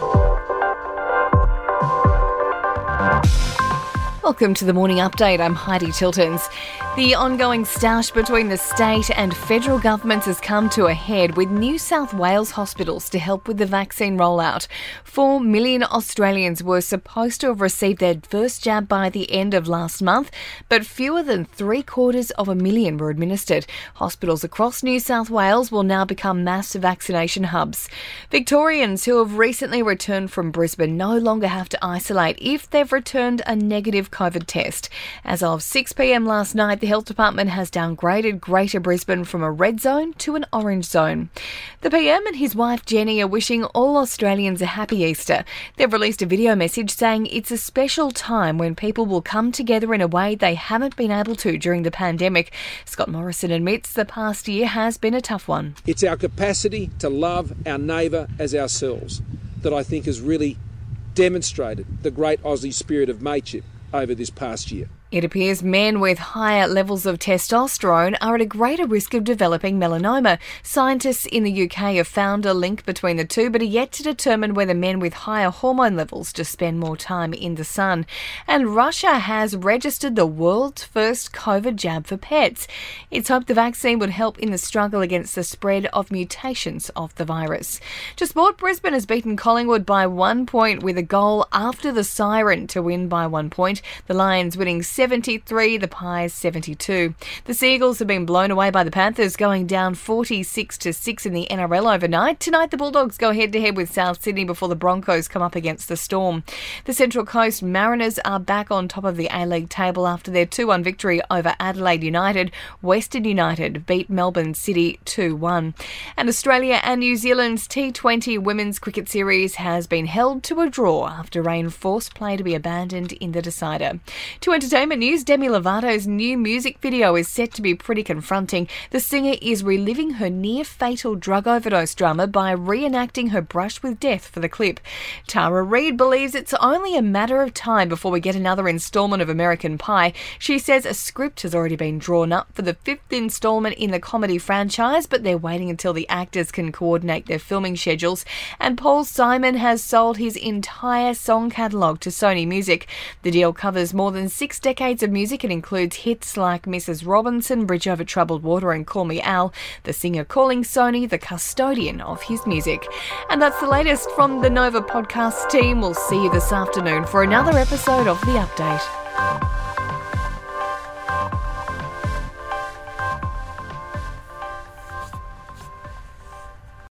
Thank you. Welcome to the morning update. I'm Heidi Tiltons. The ongoing stoush between the state and federal governments has come to a head with New South Wales hospitals to help with the vaccine rollout. Four million Australians were supposed to have received their first jab by the end of last month, but fewer than three quarters of a million were administered. Hospitals across New South Wales will now become mass vaccination hubs. Victorians who have recently returned from Brisbane no longer have to isolate if they've returned a negative COVID test. As of 6 pm last night, the Health Department has downgraded Greater Brisbane from a red zone to an orange zone. The PM and his wife Jenny are wishing all Australians a happy Easter. They've released a video message saying it's a special time when people will come together in a way they haven't been able to during the pandemic. Scott Morrison admits the past year has been a tough one. It's our capacity to love our neighbour as ourselves that I think has really demonstrated the great Aussie spirit of mateship over this past year. It appears men with higher levels of testosterone are at a greater risk of developing melanoma. Scientists in the UK have found a link between the two, but are yet to determine whether men with higher hormone levels just spend more time in the sun. And Russia has registered the world's first COVID jab for pets. It's hoped the vaccine would help in the struggle against the spread of mutations of the virus. To sport, Brisbane has beaten Collingwood by one point with a goal after the siren to win by one point. The Lions winning 73, the Pies 72. The Sea Eagles have been blown away by the Panthers, going down 46 to 6 in the NRL overnight. Tonight, the Bulldogs go head to head with South Sydney before the Broncos come up against the Storm. The Central Coast Mariners are back on top of the A League table after their 2 1 victory over Adelaide United. Western United beat Melbourne City 2 1. And Australia and New Zealand's T20 Women's Cricket Series has been held to a draw after rain forced play to be abandoned in the decider. To news, Demi Lovato's new music video is set to be pretty confronting. The singer is reliving her near fatal drug overdose drama by reenacting her brush with death for the clip. Tara Reid believes it's only a matter of time before we get another installment of American Pie. She says a script has already been drawn up for the fifth installment in the comedy franchise, but they're waiting until the actors can coordinate their filming schedules. And Paul Simon has sold his entire song catalogue to Sony Music. The deal covers more than six decades decades of music. It includes hits like Mrs. Robinson, Bridge Over Troubled Water, and Call Me Al, the singer calling Sony the custodian of his music. And that's the latest from the Nova podcast team. We'll see you this afternoon for another episode of The Update.